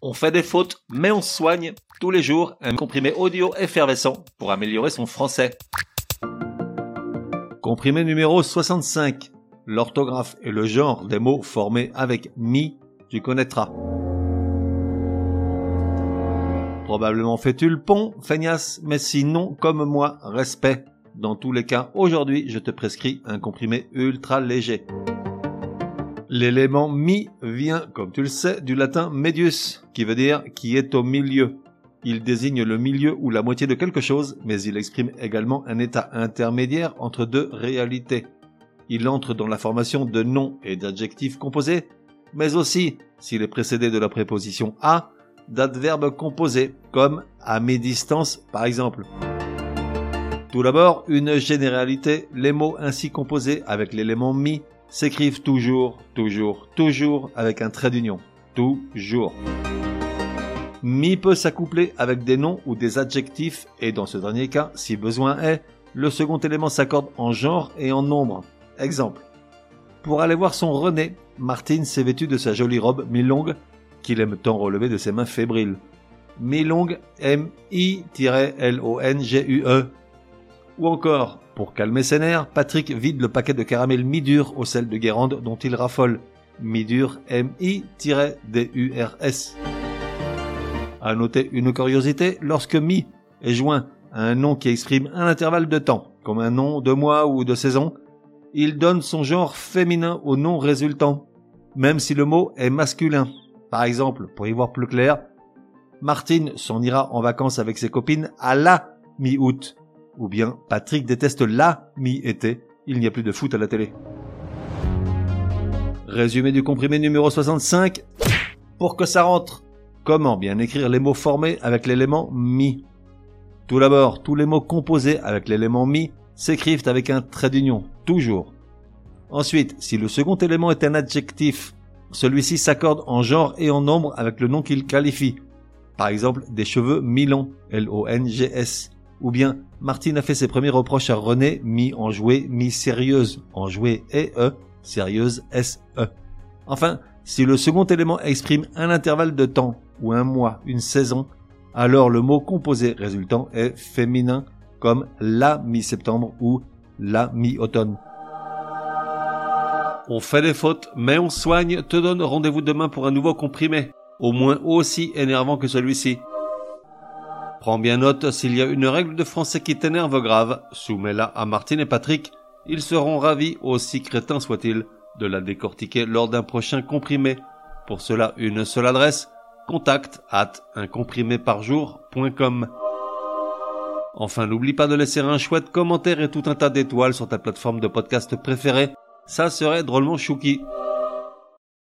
On fait des fautes, mais on soigne tous les jours un comprimé audio effervescent pour améliorer son français. Comprimé numéro 65. L'orthographe et le genre des mots formés avec mi, tu connaîtras. Probablement fais-tu le pont, feignasse, mais sinon, comme moi, respect. Dans tous les cas, aujourd'hui, je te prescris un comprimé ultra léger. L'élément mi vient, comme tu le sais, du latin medius, qui veut dire qui est au milieu. Il désigne le milieu ou la moitié de quelque chose, mais il exprime également un état intermédiaire entre deux réalités. Il entre dans la formation de noms et d'adjectifs composés, mais aussi, s'il est précédé de la préposition à, d'adverbes composés, comme à mi-distance par exemple. Tout d'abord, une généralité, les mots ainsi composés avec l'élément mi s'écrivent toujours, toujours, toujours avec un trait d'union. Toujours. Mi peut s'accoupler avec des noms ou des adjectifs et dans ce dernier cas, si besoin est, le second élément s'accorde en genre et en nombre. Exemple. Pour aller voir son René, Martine s'est vêtue de sa jolie robe mi-longue qu'il aime tant relever de ses mains fébriles. Mi-longue M-I-L-O-N-G-U-E. Ou encore, pour calmer ses nerfs, Patrick vide le paquet de caramel mi-dur au sel de Guérande dont il raffole. Mi-dur, M-I-D-U-R-S. À noter une curiosité, lorsque mi est joint à un nom qui exprime un intervalle de temps, comme un nom de mois ou de saison, il donne son genre féminin au nom résultant, même si le mot est masculin. Par exemple, pour y voir plus clair, Martine s'en ira en vacances avec ses copines à la mi-août. Ou bien Patrick déteste la mi-été, il n'y a plus de foot à la télé. Résumé du comprimé numéro 65. Pour que ça rentre, comment bien écrire les mots formés avec l'élément mi? Tout d'abord, tous les mots composés avec l'élément mi s'écrivent avec un trait d'union, toujours. Ensuite, si le second élément est un adjectif, celui-ci s'accorde en genre et en nombre avec le nom qu'il qualifie. Par exemple, des cheveux mi-longs, L-O-N-G-S. Ou bien, Martine a fait ses premiers reproches à René, mi en jouet, mi sérieuse, en jouet et E, sérieuse S-E. Enfin, si le second élément exprime un intervalle de temps, ou un mois, une saison, alors le mot composé résultant est féminin, comme la mi-septembre ou la mi-automne. On fait des fautes, mais on soigne, te donne rendez-vous demain pour un nouveau comprimé, au moins aussi énervant que celui-ci. Prends bien note, s'il y a une règle de français qui t'énerve grave, soumets-la à Martine et Patrick. Ils seront ravis, aussi crétins soient-ils, de la décortiquer lors d'un prochain comprimé. Pour cela, une seule adresse, contact at uncompriméparjour.com. Enfin, n'oublie pas de laisser un chouette commentaire et tout un tas d'étoiles sur ta plateforme de podcast préférée. Ça serait drôlement chouki.